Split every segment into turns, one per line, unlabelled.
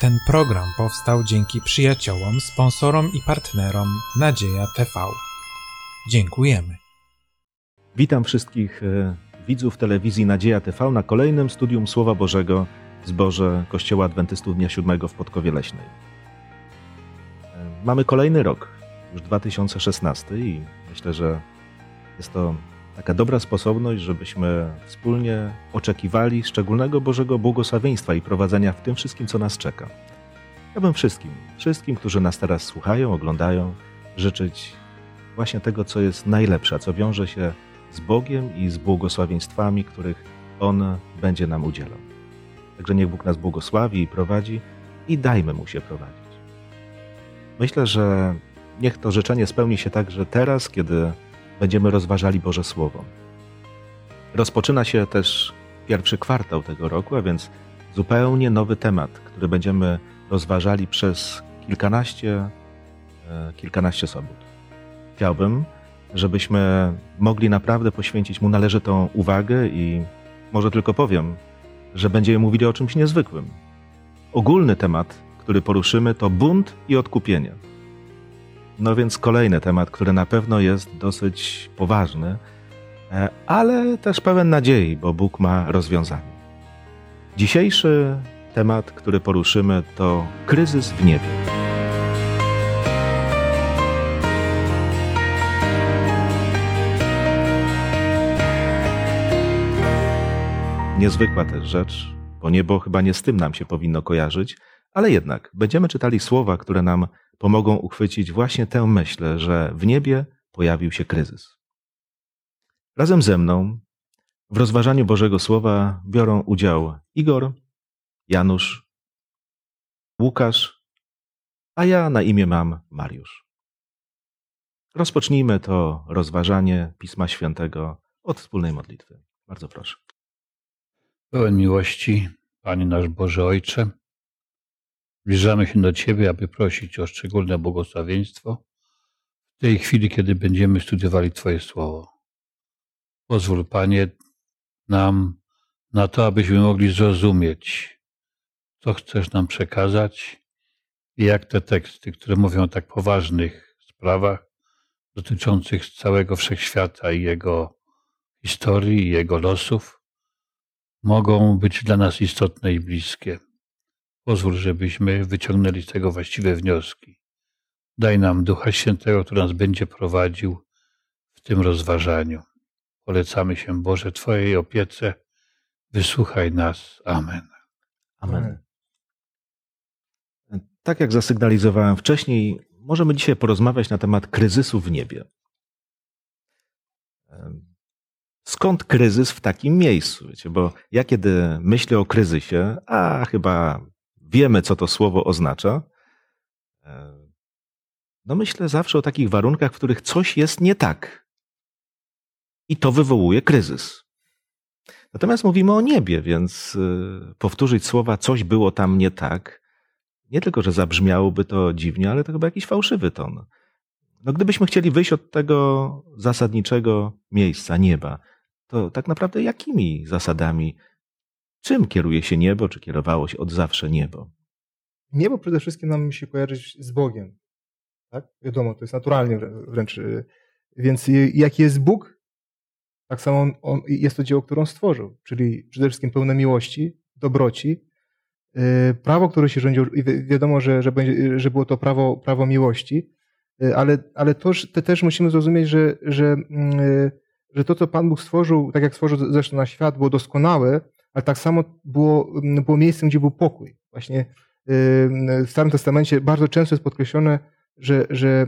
Ten program powstał dzięki przyjaciołom, sponsorom i partnerom Nadzieja TV. Dziękujemy.
Witam wszystkich e, widzów telewizji Nadzieja TV na kolejnym studium Słowa Bożego z Boże Kościoła Adwentystów Dnia Siódmego w Podkowie Leśnej. E, Mamy kolejny rok, już 2016 i myślę, że jest to taka dobra sposobność, żebyśmy wspólnie oczekiwali szczególnego Bożego błogosławieństwa i prowadzenia w tym wszystkim, co nas czeka. Ja bym wszystkim, wszystkim, którzy nas teraz słuchają, oglądają, życzyć właśnie tego, co jest najlepsze, co wiąże się z Bogiem i z błogosławieństwami, których On będzie nam udzielał. Także niech Bóg nas błogosławi i prowadzi i dajmy Mu się prowadzić. Myślę, że niech to życzenie spełni się także teraz, kiedy będziemy rozważali Boże Słowo. Rozpoczyna się też pierwszy kwartał tego roku, a więc zupełnie nowy temat, który będziemy rozważali przez kilkanaście, e, kilkanaście sobot. Chciałbym, żebyśmy mogli naprawdę poświęcić mu należytą uwagę i może tylko powiem, że będziemy mówili o czymś niezwykłym. Ogólny temat, który poruszymy, to bunt i odkupienie. No więc kolejny temat, który na pewno jest dosyć poważny, e, ale też pełen nadziei, bo Bóg ma rozwiązanie. Dzisiejszy temat, który poruszymy, to kryzys w niebie. Niezwykła też rzecz, bo niebo chyba nie z tym nam się powinno kojarzyć, ale jednak będziemy czytali słowa, które nam pomogą uchwycić właśnie tę myśl, że w niebie pojawił się kryzys. Razem ze mną w rozważaniu Bożego Słowa biorą udział Igor, Janusz, Łukasz, a ja na imię mam Mariusz. Rozpocznijmy to rozważanie Pisma Świętego od wspólnej modlitwy. Bardzo proszę.
Pełen miłości, Panie nasz Boże Ojcze, zbliżamy się do Ciebie, aby prosić o szczególne błogosławieństwo w tej chwili, kiedy będziemy studiowali Twoje Słowo. Pozwól, Panie, nam na to, abyśmy mogli zrozumieć, co chcesz nam przekazać i jak te teksty, które mówią o tak poważnych sprawach dotyczących całego wszechświata i jego historii i jego losów, mogą być dla nas istotne i bliskie. Pozwól, żebyśmy wyciągnęli z tego właściwe wnioski. Daj nam Ducha Świętego, który nas będzie prowadził w tym rozważaniu. Polecamy się, Boże, Twojej opiece. Wysłuchaj nas. Amen.
Amen. Tak jak zasygnalizowałem wcześniej, możemy dzisiaj porozmawiać na temat kryzysu w niebie. Skąd kryzys w takim miejscu? Wiecie, bo ja kiedy myślę o kryzysie, a chyba wiemy, co to słowo oznacza, no myślę zawsze o takich warunkach, w których coś jest nie tak. I to wywołuje kryzys. Natomiast mówimy o niebie, więc y, powtórzyć słowa coś było tam nie tak, nie tylko, że zabrzmiałoby to dziwnie, ale to chyba jakiś fałszywy ton. No gdybyśmy chcieli wyjść od tego zasadniczego miejsca, nieba, to tak naprawdę jakimi zasadami, czym kieruje się niebo, czy kierowało się od zawsze niebo?
Niebo przede wszystkim nam się kojarzyć z Bogiem. Tak? Wiadomo, to jest naturalnie wręcz. Więc jaki jest Bóg, tak samo on, on, jest to dzieło, które on stworzył, czyli przede wszystkim pełne miłości, dobroci, prawo, które się rządziło, i wiadomo, że, że, będzie, że było to prawo, prawo miłości, ale, ale to, te też musimy zrozumieć, że, że, że to, co Pan Bóg stworzył, tak jak stworzył zresztą na świat, było doskonałe, ale tak samo było, było miejscem, gdzie był pokój. Właśnie w Starym Testamencie bardzo często jest podkreślone, że, że,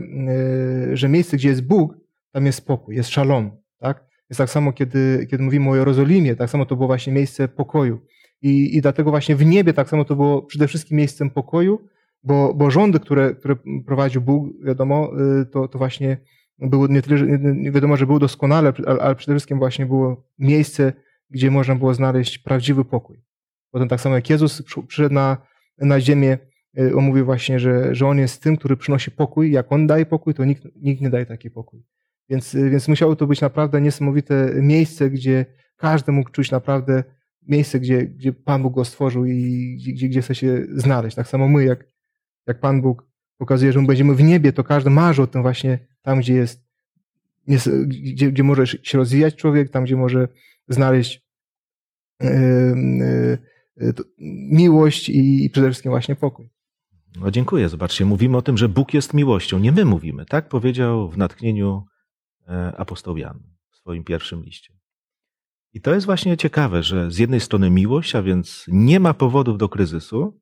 że miejsce, gdzie jest Bóg, tam jest spokój, jest szalom. Tak? Jest tak samo, kiedy, kiedy mówimy o Jerozolimie, tak samo to było właśnie miejsce pokoju. I, I dlatego właśnie w niebie tak samo to było przede wszystkim miejscem pokoju, bo, bo rządy, które, które prowadził Bóg, wiadomo, to, to właśnie było nie tyle, wiadomo, że było doskonale, ale, ale przede wszystkim właśnie było miejsce, gdzie można było znaleźć prawdziwy pokój. Potem tak samo jak Jezus przyszedł na, na ziemię, on mówił właśnie, że, że On jest tym, który przynosi pokój. Jak On daje pokój, to nikt, nikt nie daje taki pokój. Więc, więc musiało to być naprawdę niesamowite miejsce, gdzie każdy mógł czuć naprawdę miejsce, gdzie, gdzie Pan Bóg go stworzył i gdzie, gdzie chce się znaleźć. Tak samo my, jak, jak Pan Bóg pokazuje, że my będziemy w niebie, to każdy marzy o tym właśnie tam, gdzie jest, jest gdzie, gdzie może się rozwijać człowiek, tam, gdzie może znaleźć yy, yy, miłość i, przede wszystkim właśnie pokój.
No dziękuję. Zobaczcie, mówimy o tym, że Bóg jest miłością. Nie my mówimy. Tak powiedział w natchnieniu e, apostoł Jan w swoim pierwszym liście. I to jest właśnie ciekawe, że z jednej strony miłość, a więc nie ma powodów do kryzysu,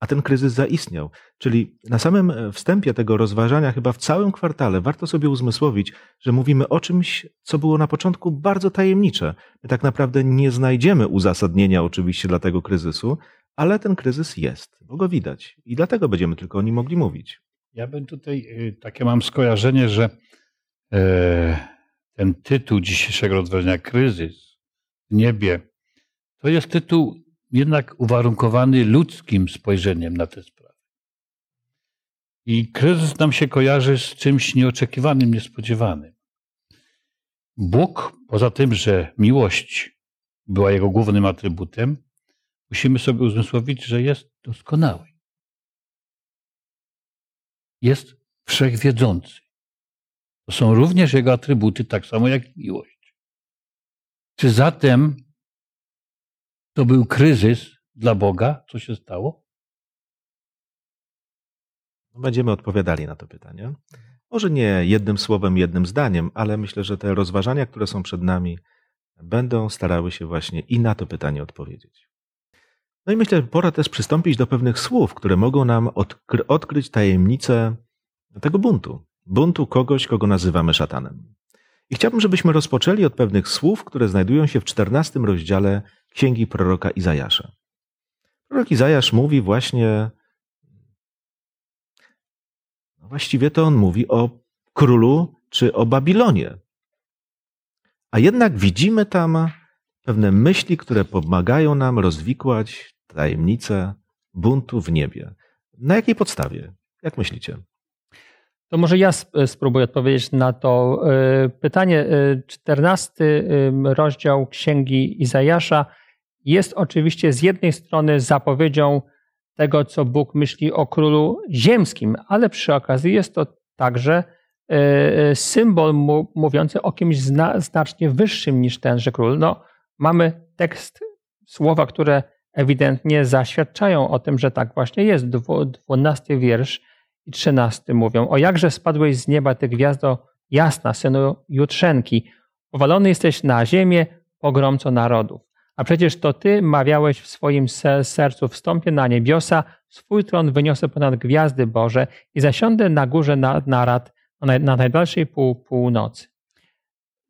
a ten kryzys zaistniał. Czyli na samym e, wstępie tego rozważania, chyba w całym kwartale, warto sobie uzmysłowić, że mówimy o czymś, co było na początku bardzo tajemnicze. My tak naprawdę nie znajdziemy uzasadnienia oczywiście dla tego kryzysu, ale ten kryzys jest, bo go widać i dlatego będziemy tylko o nim mogli mówić.
Ja bym tutaj, y, takie mam skojarzenie, że e, ten tytuł dzisiejszego rozważania, kryzys w niebie, to jest tytuł jednak uwarunkowany ludzkim spojrzeniem na tę sprawę. I kryzys nam się kojarzy z czymś nieoczekiwanym, niespodziewanym. Bóg, poza tym, że miłość była jego głównym atrybutem, musimy sobie uzmysłowić, że jest doskonały. Jest wszechwiedzący. To są również jego atrybuty, tak samo jak miłość. Czy zatem to był kryzys dla Boga? Co się stało?
Będziemy odpowiadali na to pytanie. Może nie jednym słowem, jednym zdaniem, ale myślę, że te rozważania, które są przed nami, będą starały się właśnie i na to pytanie odpowiedzieć. No i myślę, że pora też przystąpić do pewnych słów, które mogą nam odkry odkryć tajemnicę tego buntu. Buntu kogoś, kogo nazywamy szatanem. I chciałbym, żebyśmy rozpoczęli od pewnych słów, które znajdują się w czternastym rozdziale księgi proroka Izajasza. Prorok Izajasz mówi właśnie, no właściwie to on mówi o królu czy o Babilonie. A jednak widzimy tam pewne myśli, które pomagają nam rozwikłać tajemnicę buntu w niebie. Na jakiej podstawie? Jak myślicie?
To może ja spróbuję odpowiedzieć na to e, pytanie. E, czternasty rozdział Księgi Izajasza jest oczywiście z jednej strony zapowiedzią tego, co Bóg myśli o królu ziemskim, ale przy okazji jest to także e, symbol mówiący o kimś znacznie wyższym niż tenże król. No, mamy tekst, słowa, które ewidentnie zaświadczają o tym, że tak właśnie jest. Dwunasty wiersz i trzynasty mówią: O jakże spadłeś z nieba, ty gwiazdo jasna, synu Jutrzenki, powalony jesteś na ziemię, pogromco narodów. A przecież to ty mawiałeś w swoim sercu, wstąpię na niebiosa, swój tron wyniosę ponad gwiazdy Boże i zasiądę na górze narad na, na najdalszej pół, północy.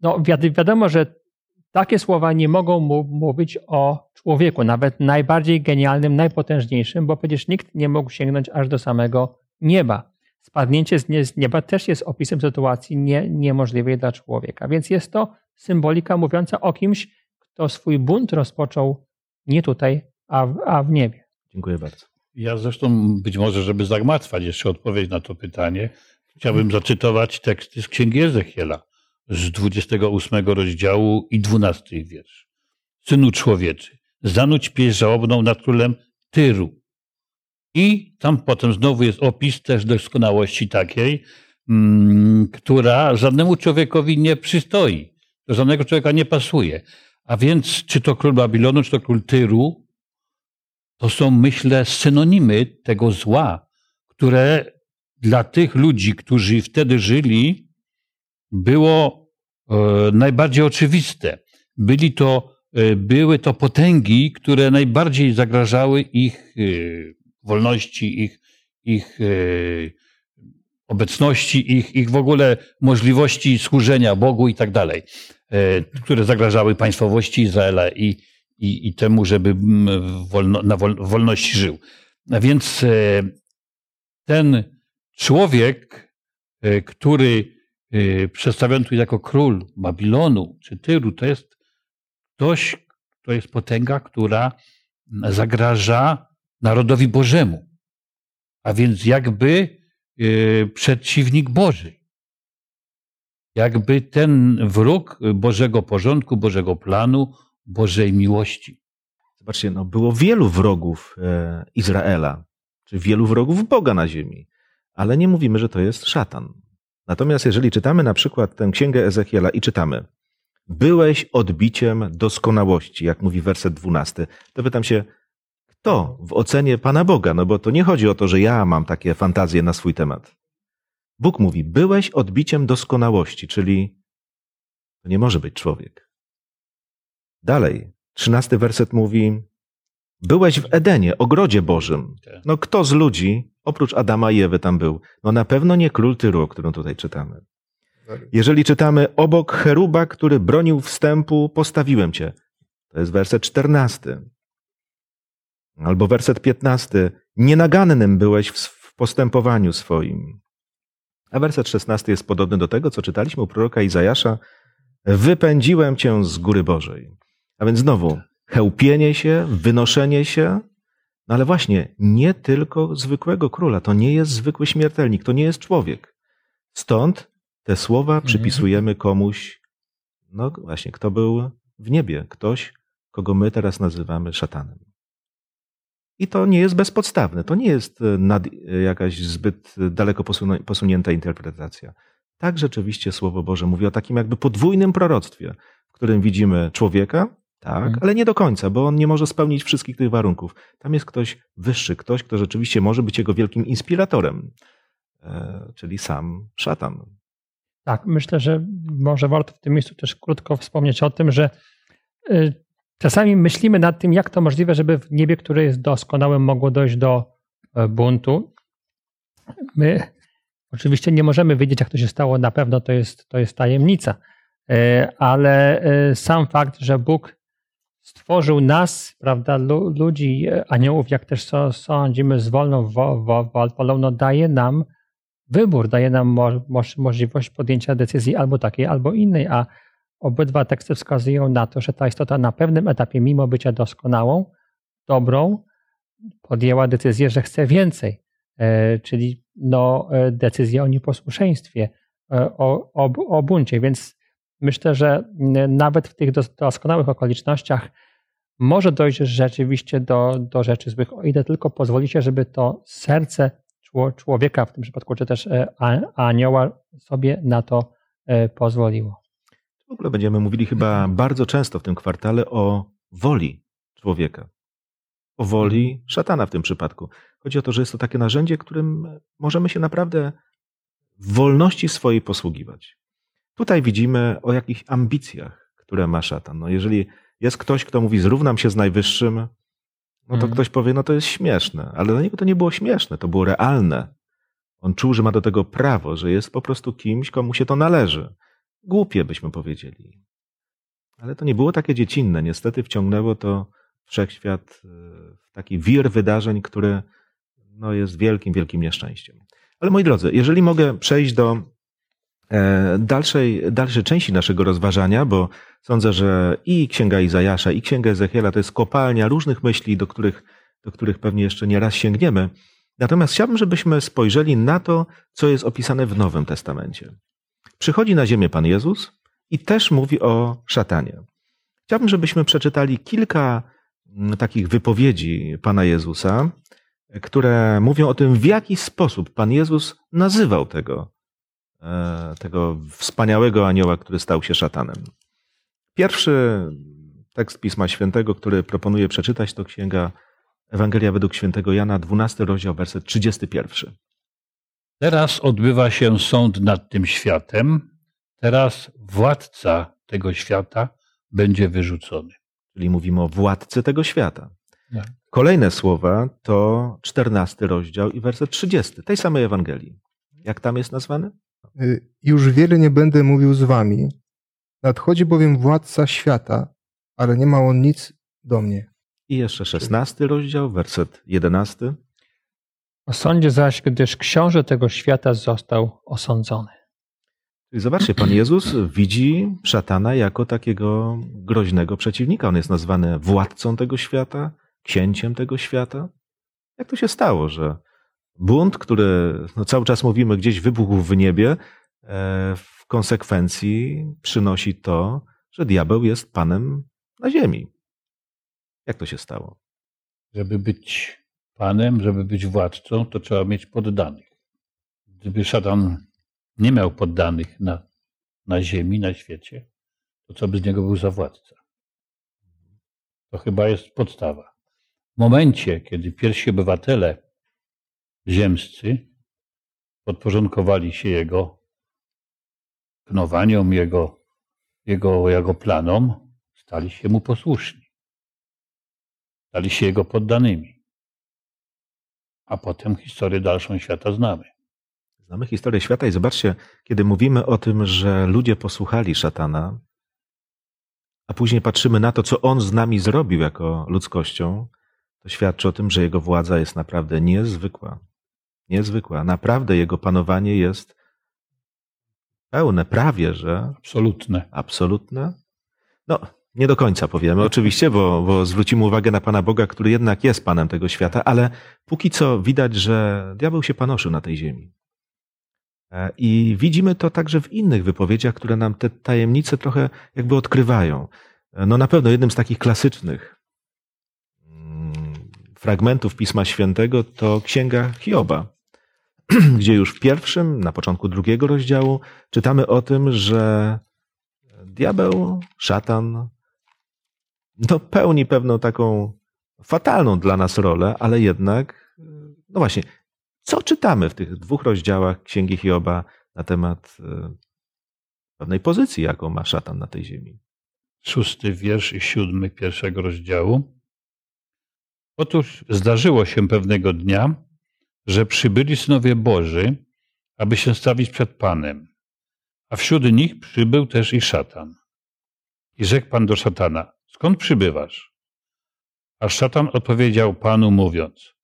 No, wiadomo, że takie słowa nie mogą mówić o człowieku, nawet najbardziej genialnym, najpotężniejszym, bo przecież nikt nie mógł sięgnąć aż do samego nieba. Spadnięcie z nieba też jest opisem sytuacji nie, niemożliwej dla człowieka. Więc jest to symbolika mówiąca o kimś, kto swój bunt rozpoczął nie tutaj, a w, a w niebie.
Dziękuję bardzo.
Ja zresztą być może, żeby zagmatwać jeszcze odpowiedź na to pytanie, chciałbym zacytować teksty z Księgi Ezechiela z 28 rozdziału i 12 wiersz. Synu człowieczy, zanudź pieśń żałobną nad królem Tyru. I tam potem znowu jest opis też doskonałości takiej, mm, która żadnemu człowiekowi nie przystoi. Do żadnego człowieka nie pasuje. A więc, czy to król Babilonu, czy to król Tyru, to są, myślę, synonimy tego zła, które dla tych ludzi, którzy wtedy żyli, było e, najbardziej oczywiste. Byli to, e, były to potęgi, które najbardziej zagrażały ich e, wolności, ich, ich obecności, ich, ich w ogóle możliwości służenia Bogu i tak dalej, które zagrażały państwowości Izraela i, i, i temu, żeby wolno, na wolności żył. A więc ten człowiek, który Y, przedstawiony tu jako król Babilonu czy Tyru, to jest ktoś, to jest potęga, która zagraża narodowi Bożemu. A więc jakby przeciwnik Boży. Jakby ten wróg Bożego porządku, Bożego planu, Bożej miłości.
Zobaczcie, no było wielu wrogów e, Izraela, czy wielu wrogów Boga na ziemi, ale nie mówimy, że to jest szatan. Natomiast jeżeli czytamy na przykład tę księgę Ezechiela i czytamy Byłeś odbiciem doskonałości, jak mówi werset 12, to pytam się, kto w ocenie Pana Boga? No bo to nie chodzi o to, że ja mam takie fantazje na swój temat. Bóg mówi, byłeś odbiciem doskonałości, czyli to nie może być człowiek. Dalej, trzynasty werset mówi, byłeś w Edenie, ogrodzie Bożym. No kto z ludzi, oprócz Adama i Ewy tam był? No na pewno nie król Tyru, o którym tutaj czytamy. Jeżeli czytamy obok cheruba, który bronił wstępu, postawiłem cię. To jest werset czternasty. Albo werset piętnasty. Nienagannym byłeś w postępowaniu swoim. A werset szesnasty jest podobny do tego, co czytaliśmy u proroka Izajasza. Wypędziłem cię z góry Bożej. A więc znowu, chełpienie się, wynoszenie się, no ale właśnie, nie tylko zwykłego króla. To nie jest zwykły śmiertelnik, to nie jest człowiek. Stąd te słowa
Mhm.
przypisujemy komuś, no właśnie, kto był w niebie, ktoś, kogo my teraz nazywamy szatanem. I to nie jest bezpodstawne, to nie jest e, nad, e, jakaś zbyt daleko posunie- posunięta interpretacja. Tak rzeczywiście Słowo Boże mówi o takim jakby podwójnym proroctwie, w którym widzimy człowieka, tak,
Mhm.
ale nie do końca, bo on nie może spełnić wszystkich tych warunków. Tam jest ktoś wyższy, ktoś, kto rzeczywiście może być jego wielkim inspiratorem, e, czyli sam szatan.
Tak, myślę, że może warto w tym miejscu też krótko wspomnieć o tym, że czasami myślimy nad tym, jak to możliwe, żeby w niebie, które jest doskonałe, mogło dojść do e, buntu. My oczywiście nie możemy wiedzieć, jak to się stało, na pewno to jest, to jest tajemnica, E, ale e, sam fakt, że Bóg stworzył nas, prawda, lu- ludzi, aniołów, jak też sądzimy, z wolną wo, wo, wo, wolą, no daje nam wybór, daje nam mo, moż, możliwość podjęcia decyzji albo takiej, albo innej, a obydwa teksty wskazują na to, że ta istota na pewnym etapie, mimo bycia doskonałą, dobrą, podjęła decyzję, że chce więcej, e, czyli no, e, decyzję o nieposłuszeństwie, e, o, o, o buncie, więc myślę, że nawet w tych dos- doskonałych okolicznościach może dojść rzeczywiście do, do rzeczy złych, o ile tylko pozwolicie, żeby to serce czło- człowieka, w tym przypadku, czy też anioła sobie na to pozwoliło.
W ogóle będziemy mówili chyba bardzo często w tym kwartale o woli człowieka. O woli szatana w tym przypadku. Chodzi o to, że jest to takie narzędzie, którym możemy się naprawdę w wolności swojej posługiwać. Tutaj widzimy o jakichś ambicjach, które ma szatan. No jeżeli jest ktoś, kto mówi zrównam się z najwyższym, no to
Mhm.
ktoś powie, no to jest śmieszne. Ale dla niego to nie było śmieszne, to było realne. On czuł, że ma do tego prawo, że jest po prostu kimś, komu się to należy. Głupie byśmy powiedzieli. Ale to nie było takie dziecinne. Niestety wciągnęło to wszechświat e, w taki wir wydarzeń, który no, jest wielkim, wielkim nieszczęściem. Ale moi drodzy, jeżeli mogę przejść do e, dalszej, dalszej części naszego rozważania, bo sądzę, że i Księga Izajasza, i Księga Ezechiela to jest kopalnia różnych myśli, do których, do których pewnie jeszcze nie raz sięgniemy. Natomiast chciałbym, żebyśmy spojrzeli na to, co jest opisane w Nowym Testamencie. Przychodzi na ziemię Pan Jezus i też mówi o szatanie. Chciałbym, żebyśmy przeczytali kilka mm, takich wypowiedzi Pana Jezusa, które mówią o tym, w jaki sposób Pan Jezus nazywał tego, e, tego wspaniałego anioła, który stał się szatanem. Pierwszy tekst Pisma Świętego, który proponuję przeczytać, to księga Ewangelia według świętego Jana, 12 rozdział, werset 31.
Teraz odbywa się sąd nad tym światem. Teraz władca tego świata będzie wyrzucony.
Czyli mówimy o władcy tego świata.
Tak.
Kolejne słowa to 14 rozdział i werset 30 tej samej Ewangelii. Jak tam jest nazwany?
Y, Już wiele nie będę mówił z wami. Nadchodzi bowiem władca świata, ale nie ma on nic do mnie.
I jeszcze 16 rozdział, werset 11.
O sądzie zaś, gdyż książę tego świata został osądzony.
Czyli zobaczcie, Pan Jezus widzi szatana jako takiego groźnego przeciwnika. On jest nazwany władcą tego świata, księciem tego świata. Jak to się stało, że bunt, który no cały czas mówimy gdzieś wybuchł w niebie, e, w konsekwencji przynosi to, że diabeł jest panem na ziemi. Jak to się stało?
Żeby być panem, żeby być władcą, to trzeba mieć poddanych. Gdyby szatan nie miał poddanych na, na ziemi, na świecie, to co by z niego był za władca? To chyba jest podstawa. W momencie, kiedy pierwsi obywatele ziemscy podporządkowali się jego knowaniom, jego, jego, jego planom, stali się mu posłuszni. Stali się jego poddanymi. A potem historię dalszą świata znamy.
Znamy historię świata i zobaczcie, kiedy mówimy o tym, że ludzie posłuchali szatana, a później patrzymy na to, co on z nami zrobił jako ludzkością, to świadczy o tym, że jego władza jest naprawdę niezwykła. Niezwykła. Naprawdę jego panowanie jest pełne, prawie że
Absolutne.
absolutne. No, nie do końca powiemy, oczywiście, bo, bo zwrócimy uwagę na Pana Boga, który jednak jest Panem tego świata, ale póki co widać, że diabeł się panoszył na tej ziemi. E, I widzimy to także w innych wypowiedziach, które nam te tajemnice trochę jakby odkrywają. E, No na pewno jednym z takich klasycznych mm, fragmentów Pisma Świętego to Księga Hioba, gdzie już w pierwszym, na początku drugiego rozdziału czytamy o tym, że diabeł, szatan, no pełni pewną taką fatalną dla nas rolę, ale jednak, no właśnie, co czytamy w tych dwóch rozdziałach Księgi Hioba na temat e, pewnej pozycji, jaką ma szatan na tej ziemi?
Szósty wiersz i siódmy pierwszego rozdziału. Otóż zdarzyło się pewnego dnia, że przybyli synowie Boży, aby się stawić przed Panem. A wśród nich przybył też i szatan. I rzekł Pan do szatana, skąd przybywasz? A szatan odpowiedział Panu mówiąc,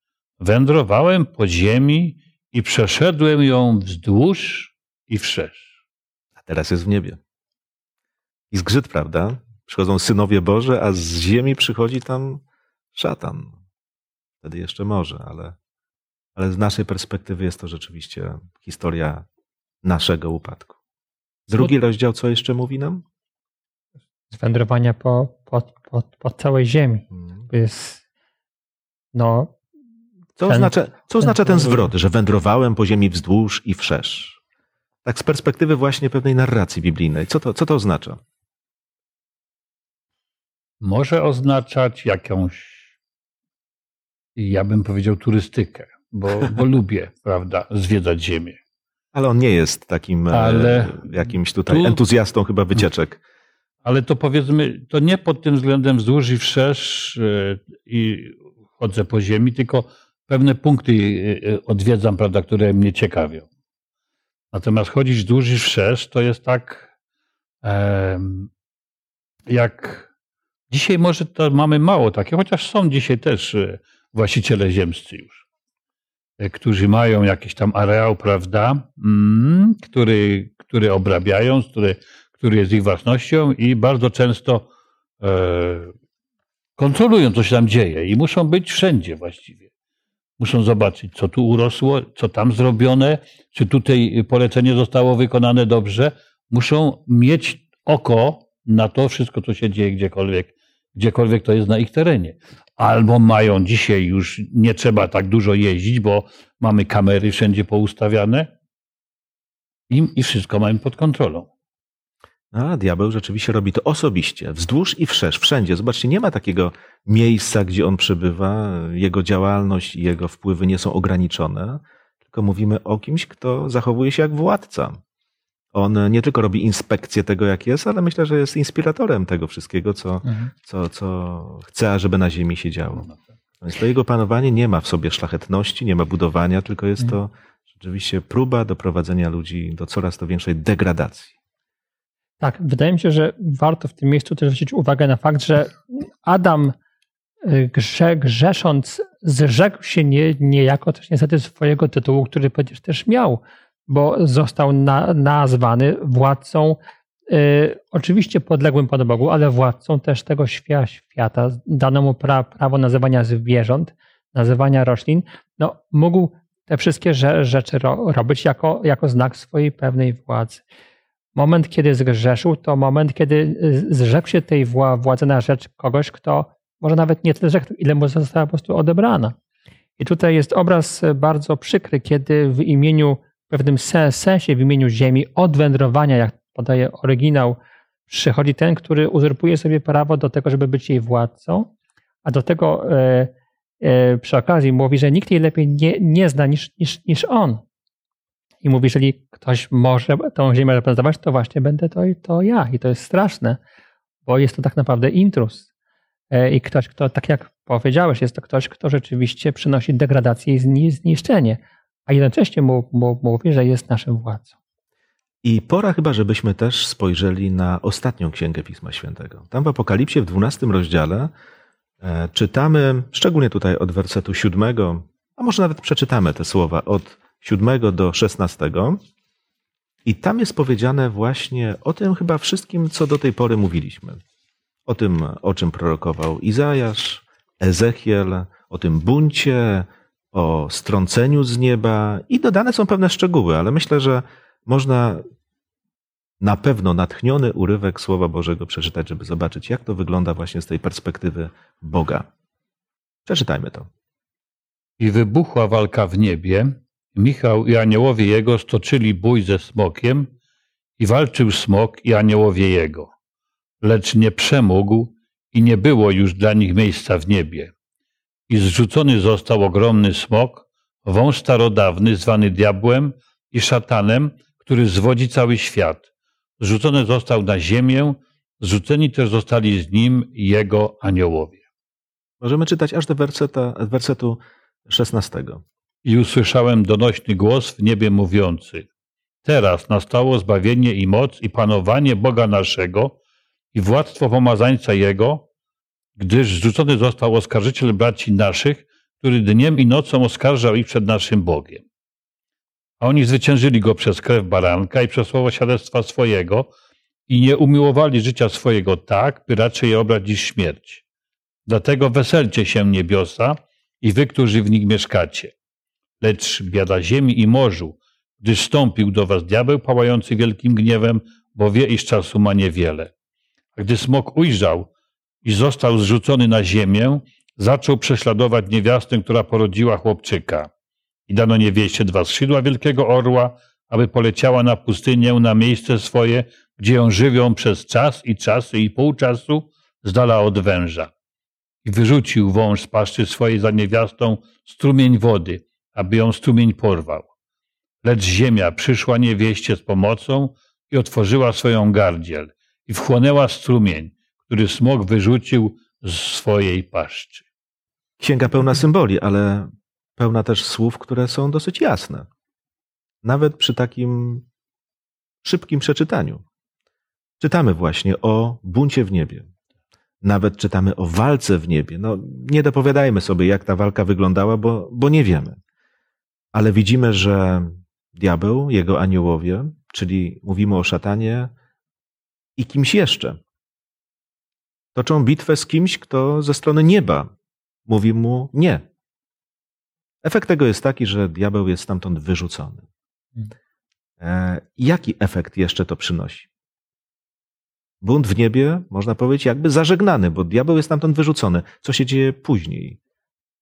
wędrowałem po ziemi i przeszedłem ją wzdłuż i wszerz.
A teraz jest w niebie. I zgrzyt, prawda? Przychodzą synowie Boże, a z ziemi przychodzi tam szatan. Wtedy jeszcze może, ale, ale z naszej perspektywy jest to rzeczywiście historia naszego upadku. Drugi rozdział, co jeszcze mówi nam?
Z wędrowania po, po, po, po całej ziemi.
Hmm.
Jest, no,
Co,
Ten-
oznacza, co oznacza ten
ten-
zwrot, że wędrowałem po ziemi wzdłuż i wszerz? Tak z perspektywy właśnie pewnej narracji biblijnej. Co to, co to oznacza?
może oznaczać jakąś, ja bym powiedział, turystykę, bo, bo lubię, prawda, zwiedzać Ziemię.
Ale on nie jest takim e,
Ale
jakimś tutaj
tu-
entuzjastą chyba wycieczek.
Ale to powiedzmy, to nie pod tym względem wzdłuż i wszerz e, i chodzę po ziemi, tylko pewne punkty e, e, odwiedzam, prawda, które mnie ciekawią. Natomiast chodzić wzdłuż i wszerz to jest tak, jak dzisiaj może to mamy mało takie, chociaż są dzisiaj też właściciele ziemscy już, którzy mają jakiś tam areał, prawda, mm, który, który obrabiają, który, który jest ich własnością i bardzo często e, kontrolują, co się tam dzieje i muszą być wszędzie właściwie. Muszą zobaczyć, co tu urosło, co tam zrobione, czy tutaj polecenie zostało wykonane dobrze. Muszą mieć oko na to wszystko, co się dzieje gdziekolwiek, gdziekolwiek to jest na ich terenie. Albo mają dzisiaj już, nie trzeba tak dużo jeździć, bo mamy kamery wszędzie poustawiane i, i wszystko mamy pod kontrolą.
A diabeł rzeczywiście robi to osobiście, wzdłuż i wszerz, wszędzie. Zobaczcie, nie ma takiego miejsca, gdzie on przebywa. Jego działalność i jego wpływy nie są ograniczone, tylko mówimy o kimś, kto zachowuje się jak władca. On nie tylko robi inspekcję tego, jak jest, ale myślę, że jest inspiratorem tego wszystkiego, co, co, co chce, żeby na ziemi się działo. Więc to jego panowanie nie ma w sobie szlachetności, nie ma budowania, tylko jest to rzeczywiście próba doprowadzenia ludzi do coraz to większej degradacji.
Tak, wydaje mi się, że warto w tym miejscu też zwrócić uwagę na fakt, że Adam y, grze, grzesząc zrzekł się nie, niejako też niestety swojego tytułu, który przecież też miał, bo został na, nazwany władcą, y, oczywiście podległym Panu Bogu, ale władcą też tego świa, świata. Dano mu pra, prawo nazywania zwierząt, nazywania roślin. No, mógł te wszystkie rze- rzeczy ro, robić jako, jako znak swojej pewnej władzy. Moment, kiedy zgrzeszył, to moment, kiedy y, zrzekł się tej władzy na rzecz kogoś, kto może nawet nie tyle zrzekł, ile mu została po prostu odebrana. I tutaj jest obraz bardzo przykry, kiedy w imieniu, w pewnym sensie, w imieniu ziemi, odwędrowania, jak podaje oryginał, przychodzi ten, który uzurpuje sobie prawo do tego, żeby być jej władcą, a do tego e, e, przy okazji mówi, że nikt jej lepiej nie, nie zna niż, niż, niż on. I mówi, jeżeli ktoś może tą ziemię reprezentować, to właśnie będę to, to ja. I to jest straszne, bo jest to tak naprawdę intrus. E, I ktoś, kto, tak jak powiedziałeś, jest to ktoś, kto rzeczywiście przynosi degradację i zniszczenie, a jednocześnie mówi, że jest naszym władcą.
I pora chyba, żebyśmy też spojrzeli na ostatnią księgę Pisma Świętego. Tam w Apokalipsie w 12 rozdziale e, czytamy, szczególnie tutaj od wersetu 7, a może nawet przeczytamy te słowa od 7 do 16. I tam jest powiedziane właśnie o tym chyba wszystkim, co do tej pory mówiliśmy. O tym, o czym prorokował Izajasz, Ezechiel, o tym buncie, o strąceniu z nieba i dodane są pewne szczegóły, ale myślę, że można na pewno natchniony urywek Słowa Bożego przeczytać, żeby zobaczyć, jak to wygląda właśnie z tej perspektywy Boga. Przeczytajmy to.
I wybuchła walka w niebie. Michał i aniołowie jego stoczyli bój ze smokiem i walczył smok i aniołowie jego. Lecz nie przemógł i nie było już dla nich miejsca w niebie. I zrzucony został ogromny smok, wąż starodawny, zwany diabłem i szatanem, który zwodzi cały świat. Zrzucony został na ziemię, zrzuceni też zostali z nim jego aniołowie.
Możemy czytać aż do werseta, wersetu 16.
I usłyszałem donośny głos w niebie mówiący: Teraz nastało zbawienie i moc i panowanie Boga naszego i władztwo pomazańca Jego, gdyż zrzucony został oskarżyciel braci naszych, który dniem i nocą oskarżał ich przed naszym Bogiem. A oni zwyciężyli go przez krew baranka i przez słowo świadectwa swojego i nie umiłowali życia swojego tak, by raczej je obrać niż śmierć. Dlatego weselcie się niebiosa i wy, którzy w nich mieszkacie. Lecz biada ziemi i morzu, gdyż stąpił do was diabeł pałający wielkim gniewem, bo wie, iż czasu ma niewiele. A gdy smok ujrzał i został zrzucony na ziemię, zaczął prześladować niewiastę, która porodziła chłopczyka. I dano niewieście dwa skrzydła wielkiego orła, aby poleciała na pustynię, na miejsce swoje, gdzie ją żywią przez czas i czasy i pół czasu, z dala od węża. I wyrzucił wąż z paszczy swojej za niewiastą strumień wody, aby ją strumień porwał. Lecz ziemia przyszła niewieście z pomocą i otworzyła swoją gardziel i wchłonęła strumień, który smok wyrzucił z swojej paszczy.
Księga pełna symboli, ale pełna też słów, które są dosyć jasne. Nawet przy takim szybkim przeczytaniu. Czytamy właśnie o buncie w niebie. Nawet czytamy o walce w niebie. No, nie dopowiadajmy sobie, jak ta walka wyglądała, bo, bo nie wiemy. Ale widzimy, że diabeł, jego aniołowie, czyli mówimy o szatanie i kimś jeszcze, toczą bitwę z kimś, kto ze strony nieba mówi mu nie. Efekt tego jest taki, że diabeł jest stamtąd wyrzucony. Hmm. E, jaki efekt jeszcze to przynosi? Bunt w niebie, można powiedzieć, jakby zażegnany, bo diabeł jest stamtąd wyrzucony. Co się dzieje później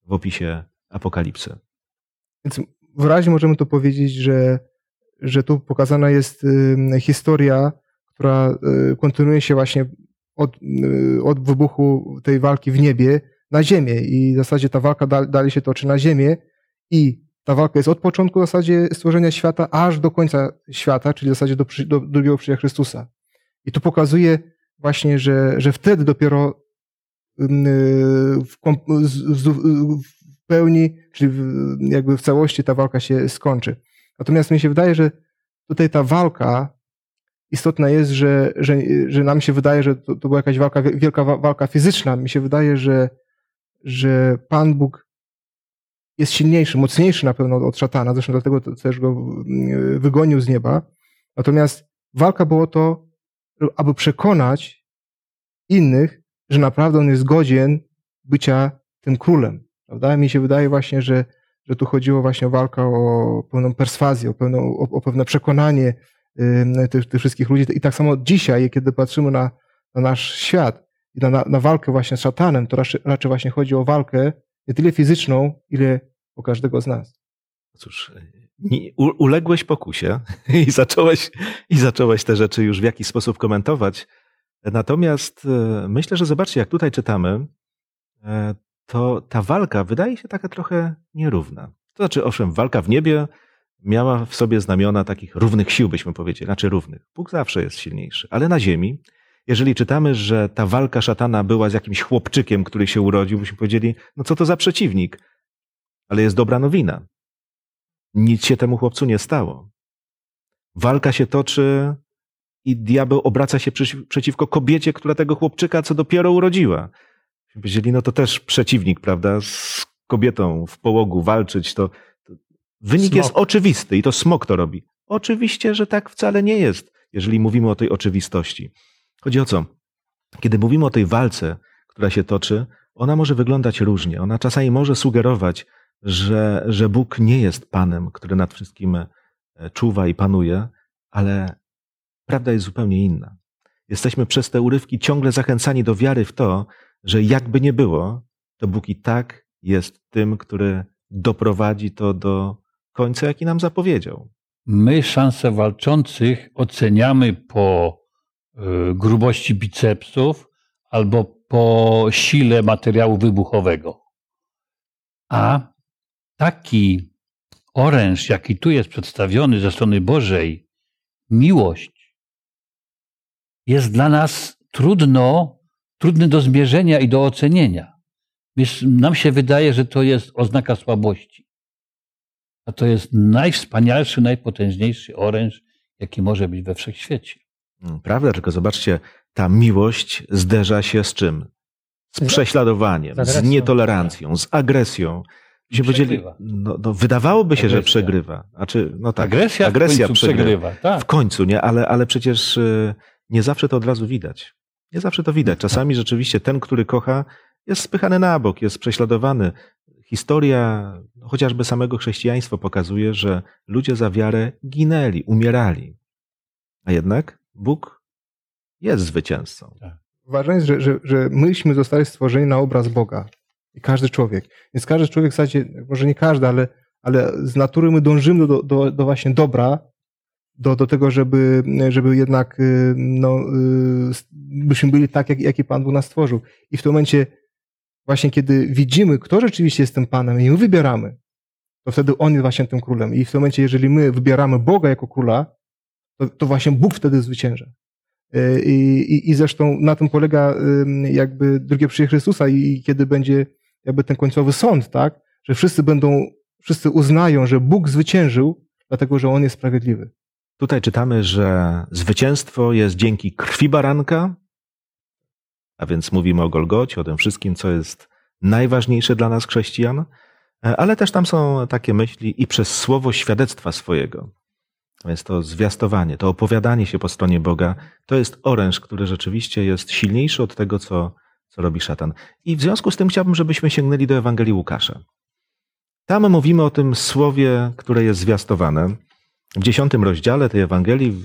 w opisie Apokalipsy?
Więc wyraźnie możemy to powiedzieć, że, że tu pokazana jest historia, która y, kontynuuje się właśnie od, y, od wybuchu tej walki w niebie na ziemię i w zasadzie ta walka dalej się toczy na ziemię i ta walka jest od początku w zasadzie stworzenia świata, aż do końca świata, czyli w zasadzie do, do drugiego przyjścia Chrystusa. I to pokazuje właśnie, że, że wtedy dopiero w, w pełni, czyli jakby w całości ta walka się skończy. Natomiast mi się wydaje, że tutaj ta walka istotna jest, że, że, że nam się wydaje, że to, to była jakaś walka, wielka walka fizyczna. Mi się wydaje, że, że Pan Bóg jest silniejszy, mocniejszy na pewno od szatana, zresztą dlatego też go wygonił z nieba. Natomiast walka było to, aby przekonać innych, że naprawdę on jest godzien bycia tym królem. Prawda? Mi się wydaje właśnie, że, że tu chodziło właśnie o walkę o pewną perswazję, o, pewną, o, o pewne przekonanie tych, tych wszystkich ludzi. I tak samo dzisiaj, kiedy patrzymy na, na nasz świat i na, na, walkę właśnie z szatanem, to raczej, raczej właśnie chodzi o walkę nie tyle fizyczną, ile o każdego z nas.
Cóż, uległeś pokusie i zacząłeś, i zacząłeś te rzeczy już w jakiś sposób komentować. Natomiast e, myślę, że zobaczcie, jak tutaj czytamy, e, to ta walka wydaje się taka trochę nierówna. To znaczy, owszem, walka w niebie miała w sobie znamiona takich równych sił, byśmy powiedzieli, znaczy równych. Bóg zawsze jest silniejszy, ale na ziemi, jeżeli czytamy, że ta walka szatana była z jakimś chłopczykiem, który się urodził, byśmy powiedzieli, no co to za przeciwnik? Ale jest dobra nowina. Nic się temu chłopcu nie stało. Walka się toczy i diabeł obraca się przeciw, przeciwko kobiecie, która tego chłopczyka co dopiero urodziła. Powiedzieli, no to też przeciwnik, prawda? Z kobietą w połogu walczyć, to, to wynik
Smok.
jest oczywisty i to smok to robi. Oczywiście, że tak wcale nie jest, jeżeli mówimy o tej oczywistości. Chodzi o co? Kiedy mówimy o tej walce, która się toczy, ona może wyglądać różnie. Ona czasami może sugerować, że, że Bóg nie jest Panem, który nad wszystkim e, czuwa i panuje, ale prawda jest zupełnie inna. Jesteśmy przez te urywki ciągle zachęcani do wiary w to, że jakby nie było, to Bóg i tak jest tym, który doprowadzi to do końca, jaki nam zapowiedział.
My szanse walczących oceniamy po y, grubości bicepsów albo po sile materiału wybuchowego. A taki oręż, jaki tu jest przedstawiony ze strony Bożej, miłość, jest dla nas trudno, trudny do zmierzenia i do ocenienia. Wiesz, Nam się wydaje, że to jest oznaka słabości. A to jest najwspanialszy, najpotężniejszy oręż, jaki może być we wszechświecie.
Mm, Prawda, tylko zobaczcie, ta miłość zderza się z czym? Z prześladowaniem,
z
z, nietolerancją, z agresją. Myśmy powiedzieli,
Przegrywa.
no, no, wydawałoby się, że
Agresja.
przegrywa. Znaczy, no tak,
agresja,
agresja
w końcu
przegrywa.
przegrywa. Tak.
W końcu, nie? Ale, ale przecież y, nie zawsze to od razu widać. Nie zawsze to widać. Czasami rzeczywiście ten, który kocha, jest spychany na bok, jest prześladowany. Historia no, chociażby samego chrześcijaństwa pokazuje, że ludzie za wiarę ginęli, umierali. A jednak Bóg jest zwycięzcą.
Ważne jest, że, że, że myśmy zostali stworzeni na obraz Boga. I każdy człowiek. Więc każdy człowiek w zasadzie, może nie każdy, ale, ale z natury my dążymy do, do, do właśnie dobra, do, do tego, żeby, żeby jednak y, no, y, byśmy byli tak, jak, jaki Pan Bóg nas stworzył. I w tym momencie, właśnie kiedy widzimy, kto rzeczywiście jest tym Panem i my wybieramy, to wtedy On jest właśnie tym królem. I w tym momencie, jeżeli my wybieramy Boga jako króla, to, to właśnie Bóg wtedy zwycięża. Y, I, i, I zresztą na tym polega jakby drugie przyjście Chrystusa i kiedy będzie jakby ten końcowy sąd, tak? Że wszyscy będą, wszyscy uznają, że Bóg zwyciężył, dlatego że On jest sprawiedliwy.
Tutaj czytamy, że zwycięstwo jest dzięki krwi baranka, a więc mówimy o Golgocie, o tym wszystkim, co jest najważniejsze dla nas, chrześcijan, ale też tam są takie myśli i przez słowo świadectwa swojego. Jest to zwiastowanie, to opowiadanie się po stronie Boga, to jest oręż, który rzeczywiście jest silniejszy od tego, co, co robi szatan. I w związku z tym chciałbym, żebyśmy sięgnęli do Ewangelii Łukasza. Tam mówimy o tym słowie, które jest zwiastowane. W dziesiątym rozdziale tej Ewangelii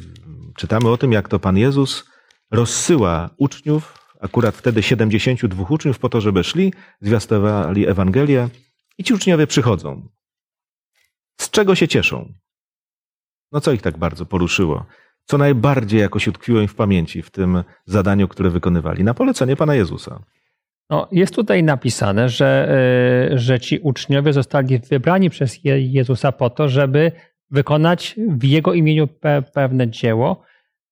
czytamy o tym, jak to Pan Jezus rozsyła uczniów, akurat wtedy 72 uczniów, po to, żeby szli, zwiastowali Ewangelię i ci uczniowie przychodzą. Z czego się cieszą? No co ich tak bardzo poruszyło? Co najbardziej jakoś utkwiło im w pamięci w tym zadaniu, które wykonywali? Na polecenie Pana Jezusa.
No, jest tutaj napisane, że, y, że ci uczniowie zostali wybrani przez Je- Jezusa po to, żeby wykonać w Jego imieniu pe- pewne dzieło.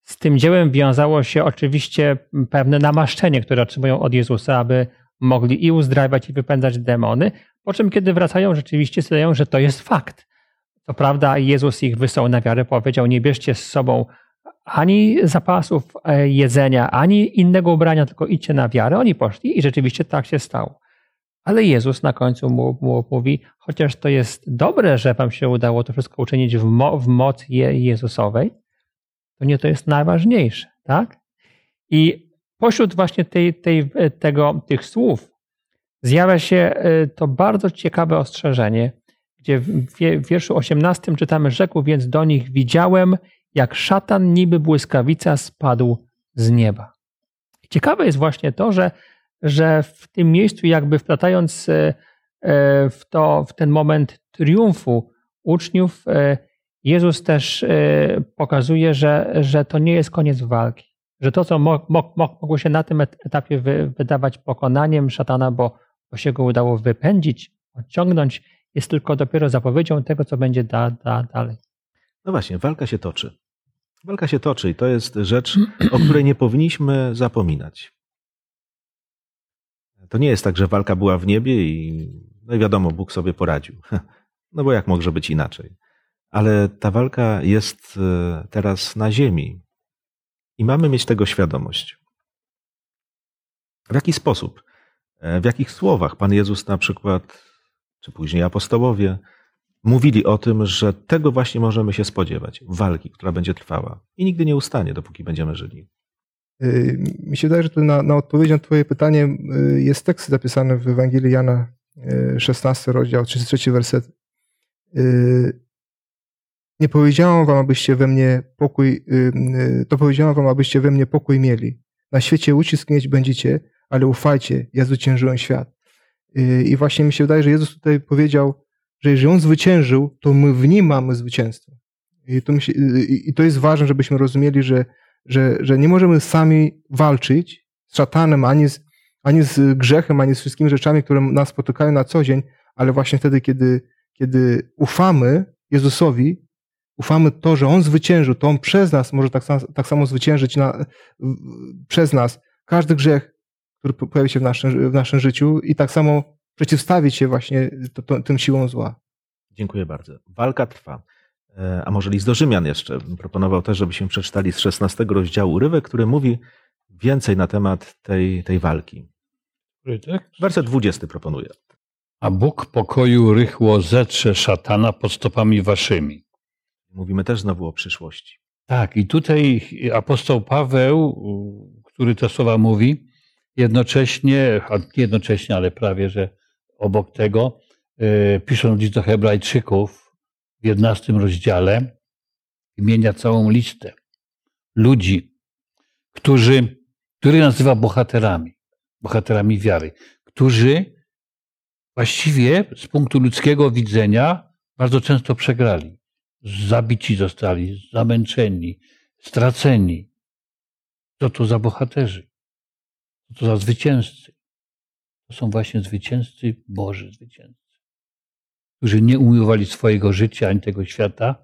Z tym dziełem wiązało się oczywiście pewne namaszczenie, które otrzymują od Jezusa, aby mogli i uzdrawiać, i wypędzać demony. Po czym, kiedy wracają, rzeczywiście zdają, że to jest fakt. Co prawda, Jezus ich wysłał na wiarę, powiedział: Nie bierzcie z sobą ani zapasów e, jedzenia, ani innego ubrania, tylko idźcie na wiarę. Oni poszli i rzeczywiście tak się stało. Ale Jezus na końcu mu, mu mówi, chociaż to jest dobre, że wam się udało to wszystko uczynić w, mo, w mocy Je, Jezusowej, to nie to jest najważniejsze, tak? I pośród właśnie tej, tej, tego, tych słów zjawia się e, to bardzo ciekawe ostrzeżenie, gdzie w wie- w wierszu 18 czytamy, rzekł więc do nich, widziałem jak szatan niby błyskawica spadł z nieba. Ciekawe jest właśnie to, że, że w tym miejscu, jakby wplatając e, e, w, to, w ten moment triumfu uczniów, e, Jezus też pokazuje, że, że to nie jest koniec walki. Że to, co mogło się na tym etapie wydawać pokonaniem szatana, bo, bo się go udało wypędzić, odciągnąć, jest tylko dopiero zapowiedzią tego, co będzie da, da, dalej.
No właśnie, walka się toczy. Walka się toczy i to jest rzecz, o której nie powinniśmy zapominać. To nie jest tak, że walka była w niebie i, no i wiadomo, Bóg sobie poradził. No bo jak może być inaczej? Ale ta walka jest e, teraz na ziemi i mamy mieć tego świadomość. W jaki sposób, e, w jakich słowach Pan Jezus na przykład, czy później apostołowie, mówili o tym, że tego właśnie możemy się spodziewać walki, która będzie trwała i nigdy nie ustanie, dopóki będziemy żyli.
Y, mi się wydaje, że tu na, na odpowiedź na Twoje pytanie y, jest tekst zapisany w Ewangelii Jana, 16 y, rozdział, 33 werset. Nie powiedziałam wam, abyście we mnie pokój, to powiedziałam wam, abyście we mnie pokój mieli. Na świecie ucisk mieć będziecie, ale ufajcie, ja zwyciężyłem świat. I właśnie mi się wydaje, że Jezus tutaj powiedział, że jeżeli On zwyciężył, to my w Nim mamy zwycięstwo. I to, się, i to jest ważne, żebyśmy rozumieli, że, że, że nie możemy sami walczyć z szatanem, ani z, ani z grzechem, ani z wszystkimi rzeczami, które nas spotykają na co dzień, ale właśnie wtedy, kiedy, kiedy ufamy Jezusowi, ufamy to, że On zwyciężył, to On przez nas może tak, tak samo zwyciężyć na, przez nas każdy grzech, który pojawi się w naszym, w naszym życiu i tak samo przeciwstawić się właśnie to, to, tym siłom zła.
Dziękuję bardzo. Walka trwa. E, a może list do Rzymian jeszcze. Proponował też, żebyśmy przeczytali z 16 rozdziału urywek, który mówi więcej na temat tej, tej walki. Werset 20 proponuję.
A Bóg pokoju rychło zetrze szatana pod stopami waszymi.
Mówimy też znowu o przyszłości.
Tak, i tutaj apostoł Paweł, który te słowa mówi, jednocześnie, jednocześnie, ale prawie, że obok tego, e, pisząc list do Hebrajczyków w 11 rozdziale, wymienia całą listę ludzi, którzy, których nazywa bohaterami, bohaterami wiary, którzy właściwie z punktu ludzkiego widzenia bardzo często przegrali. Zabici zostali, zamęczeni, straceni. Co to za bohaterzy? Co to za zwycięzcy? To są właśnie zwycięzcy, Boży zwycięzcy, którzy nie umiłowali swojego życia ani tego świata,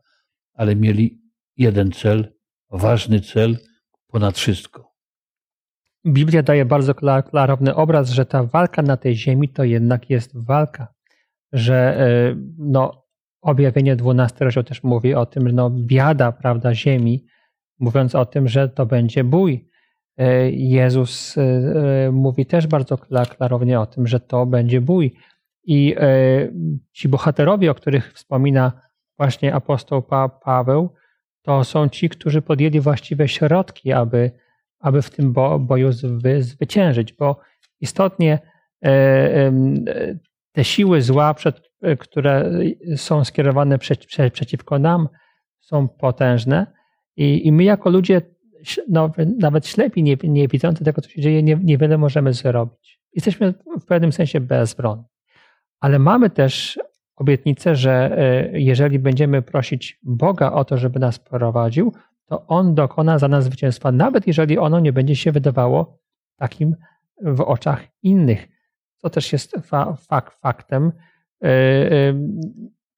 ale mieli jeden cel, ważny cel ponad wszystko.
Biblia daje bardzo klarowny obraz, że ta walka na tej ziemi to jednak jest walka, że e, no, objawienie 12 rozdział też mówi o tym, no biada, prawda, ziemi, mówiąc o tym, że to będzie bój, E, Jezus e, mówi też bardzo klarownie o tym, że to będzie bój. I ci bohaterowie, o których wspomina właśnie apostoł Paweł, to są ci, którzy podjęli właściwe środki, aby, aby w tym boju zwyciężyć, bo istotnie te siły zła, które są skierowane przeciwko nam, są potężne i, i my jako ludzie no, nawet ślepi, nie, nie widzący tego, co się dzieje, nie, niewiele możemy zrobić. Jesteśmy w pewnym sensie bezbronni. Ale mamy też obietnicę, że e, jeżeli będziemy prosić Boga o to, żeby nas prowadził, to On dokona za nas zwycięstwa, nawet jeżeli ono nie będzie się wydawało takim w oczach innych. Co też jest fa fak faktem. E, e,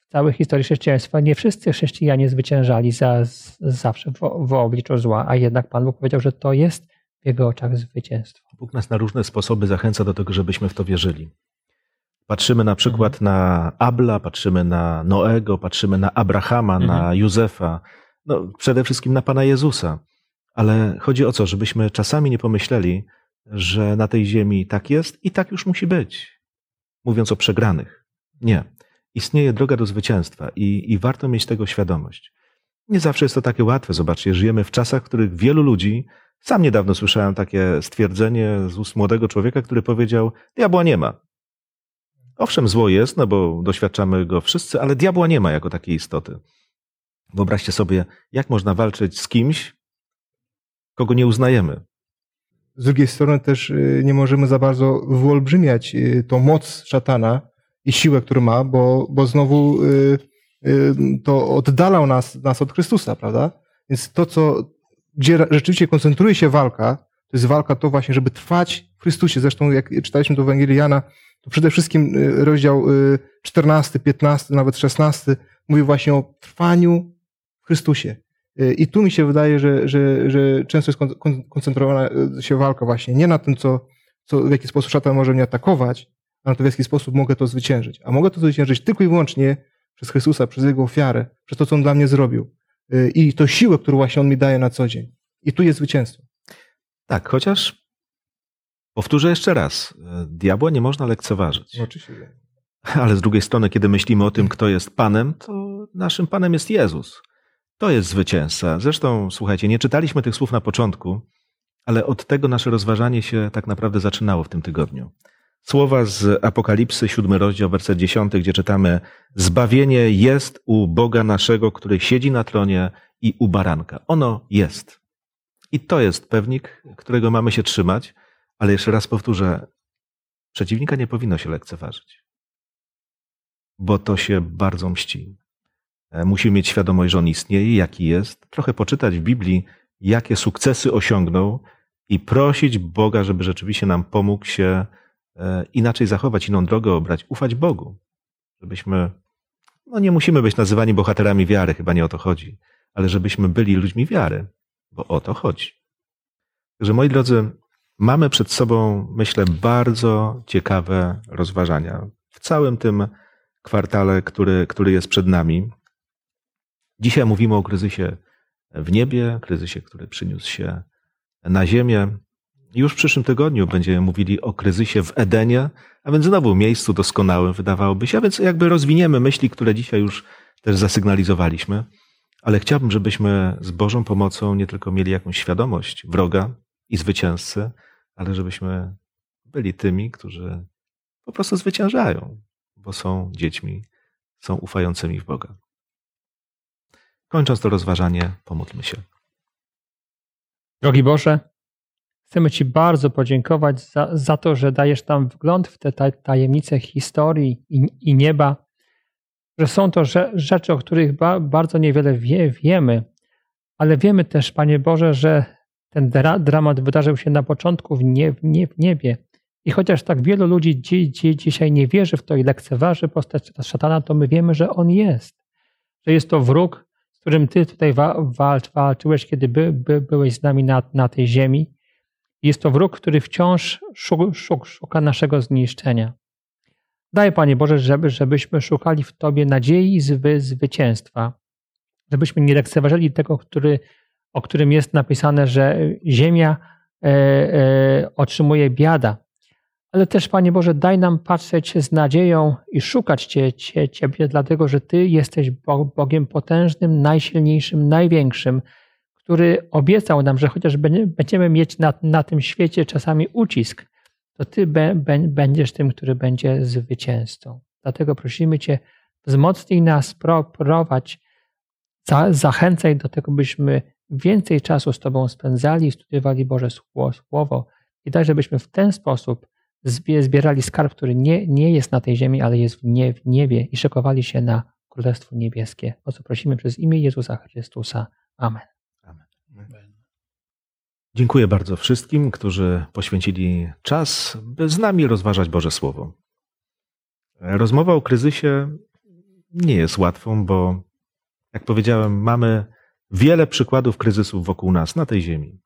całej historii chrześcijaństwa nie wszyscy chrześcijanie zwyciężali za, zawsze w, w obliczu zła, a jednak Pan Bóg powiedział, że to jest w Jego oczach zwycięstwo.
Bóg nas na różne sposoby zachęca do tego, żebyśmy w to wierzyli. Patrzymy na przykład mhm. na Abla, patrzymy na Noego, patrzymy na Abrahama, mhm. na Józefa, no, przede wszystkim na Pana Jezusa. Ale chodzi o co, żebyśmy czasami nie pomyśleli, że na tej ziemi tak jest i tak już musi być. Mówiąc o przegranych. Nie istnieje droga do zwycięstwa i, i warto mieć tego świadomość. Nie zawsze jest to takie łatwe. Zobaczcie, żyjemy w czasach, w których wielu ludzi, sam niedawno słyszałem takie stwierdzenie z ust młodego człowieka, który powiedział: Diabła nie ma. Owszem, zło jest, no bo doświadczamy go wszyscy, ale diabła nie ma jako takiej istoty. Wyobraźcie sobie, jak można walczyć z kimś, kogo nie uznajemy.
Z drugiej strony też y, nie możemy za bardzo wyolbrzymiać y, tą moc szatana i siłę, którą ma, bo, bo znowu y, to oddalał nas, nas od Chrystusa, prawda? Więc to, co, gdzie rzeczywiście koncentruje się walka, to jest walka to właśnie, żeby trwać w Chrystusie. Zresztą jak czytaliśmy do Ewangelii Jana, to przede wszystkim y, rozdział y, 14, 15, nawet 16 mówi właśnie o trwaniu w Chrystusie. Y, I tu mi się wydaje, że, że, że często jest kon- kon- koncentrowana y, się walka właśnie nie na tym, co, co, w jaki sposób szatan może mnie atakować, a na to, w jaki sposób mogę to zwyciężyć. A mogę to zwyciężyć tylko i wyłącznie przez Chrystusa, przez Jego ofiarę, przez to, co On dla mnie zrobił. Y, I to siłę, którą właśnie On mi daje na co dzień. I tu jest zwycięstwo.
Tak, chociaż powtórzę jeszcze raz, e, diabła nie można lekceważyć.
oczywiście.
Ale z drugiej strony, kiedy myślimy o tym, kto jest Panem, to naszym Panem jest Jezus. To jest zwycięzca. Zresztą, słuchajcie, nie czytaliśmy tych słów na początku, ale od tego nasze rozważanie się tak naprawdę zaczynało w tym tygodniu. Słowa z Apokalipsy, siódmy rozdział, werset dziesiąty, gdzie czytamy Zbawienie jest u Boga naszego, który siedzi na tronie i u baranka. Ono jest. I to jest pewnik, którego mamy się trzymać, ale jeszcze raz powtórzę, przeciwnika nie powinno się lekceważyć bo to się bardzo mści. E, Musimy mieć świadomość, że on istnieje, jaki jest, trochę poczytać w Biblii, jakie sukcesy osiągnął i prosić Boga, żeby rzeczywiście nam pomógł się e, inaczej zachować, inną drogę obrać, ufać Bogu. Żebyśmy, no nie musimy być nazywani bohaterami wiary, chyba nie o to chodzi, ale żebyśmy byli ludźmi wiary, bo o to chodzi. Także moi drodzy, mamy przed sobą, myślę, bardzo ciekawe rozważania w całym tym kwartale, który, który jest przed nami. Dzisiaj mówimy o kryzysie w niebie, kryzysie, który przyniósł się na ziemię. Już w przyszłym tygodniu będziemy mówili o kryzysie w Edenie, a więc znowu miejscu doskonałym wydawałoby się, a więc jakby rozwiniemy myśli, które dzisiaj już też zasygnalizowaliśmy, ale chciałbym, żebyśmy z Bożą pomocą nie tylko mieli jakąś świadomość wroga i zwycięzcy, ale żebyśmy byli tymi, którzy po prostu zwyciężają, bo są dziećmi, są ufającymi w Boga. Kończąc to rozważanie, pomódlmy się.
Drogi Boże, chcemy Ci bardzo podziękować za, za to, że dajesz tam wgląd w te taj- tajemnice historii i, i nieba, że są to rze- rzeczy, o których ba, bardzo niewiele wie, wiemy, ale wiemy też, Panie Boże, że ten dra, dramat wydarzył się na początku w, nie, w, nie, w niebie. I chociaż tak wielu ludzi dzi, dzi, dzisiaj nie wierzy w to i lekceważy postać szatana, to my wiemy, że on jest. Że jest to wróg, z którym Ty tutaj wa, walcz, walczyłeś, kiedy by, by, byłeś z nami na, na tej ziemi. Jest to wróg, który wciąż szuk, szuk, szuka naszego zniszczenia. Daj, Panie Boże, żeby, żebyśmy szukali w Tobie nadziei i zwy, zwycięstwa. Żebyśmy nie lekceważyli tego, który, o którym jest napisane, że ziemia e, e, otrzymuje biada. Ale też, Panie Boże, daj nam patrzeć z nadzieją i szukać Cię, Cię, Ciebie, dlatego że Ty jesteś Bo- Bogiem potężnym, najsilniejszym, największym, który obiecał nam, że chociaż będzie- będziemy mieć na, na tym świecie czasami ucisk, to Ty be, be, będziesz tym, który będzie zwycięzcą. Dlatego prosimy Cię, wzmocnij nas, pro, prowadź, za, zachęcaj do tego, byśmy więcej czasu z Tobą spędzali i studiowali Boże Sło- Słowo i daj, żebyśmy w ten sposób zbie- zbierali skarb, który nie, nie jest na tej ziemi, ale jest w, nie, w niebie i szykowali się na Królestwo Niebieskie. O co prosimy przez imię Jezusa Chrystusa. Amen.
Dziękuję bardzo wszystkim, którzy poświęcili czas, by z nami rozważać Boże Słowo. Rozmowa o kryzysie nie jest łatwą, bo, jak powiedziałem, mamy wiele przykładów kryzysów wokół nas na tej ziemi.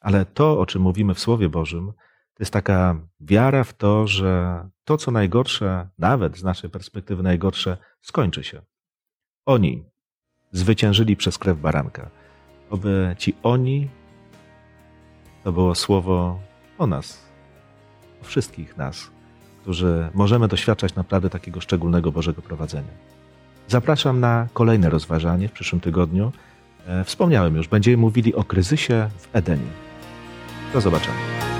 Ale to, o czym mówimy w Słowie Bożym, to jest taka wiara w to, że to, co najgorsze, nawet z naszej perspektywy najgorsze, skończy się. Oni zwyciężyli przez krew baranka. Oby ci oni to było słowo o nas, o wszystkich nas, którzy możemy doświadczać naprawdę takiego szczególnego Bożego prowadzenia. Zapraszam na kolejne rozważanie w przyszłym tygodniu. E, Wspomniałem już, będziemy mówili o kryzysie w Edenie. Do zobaczenia.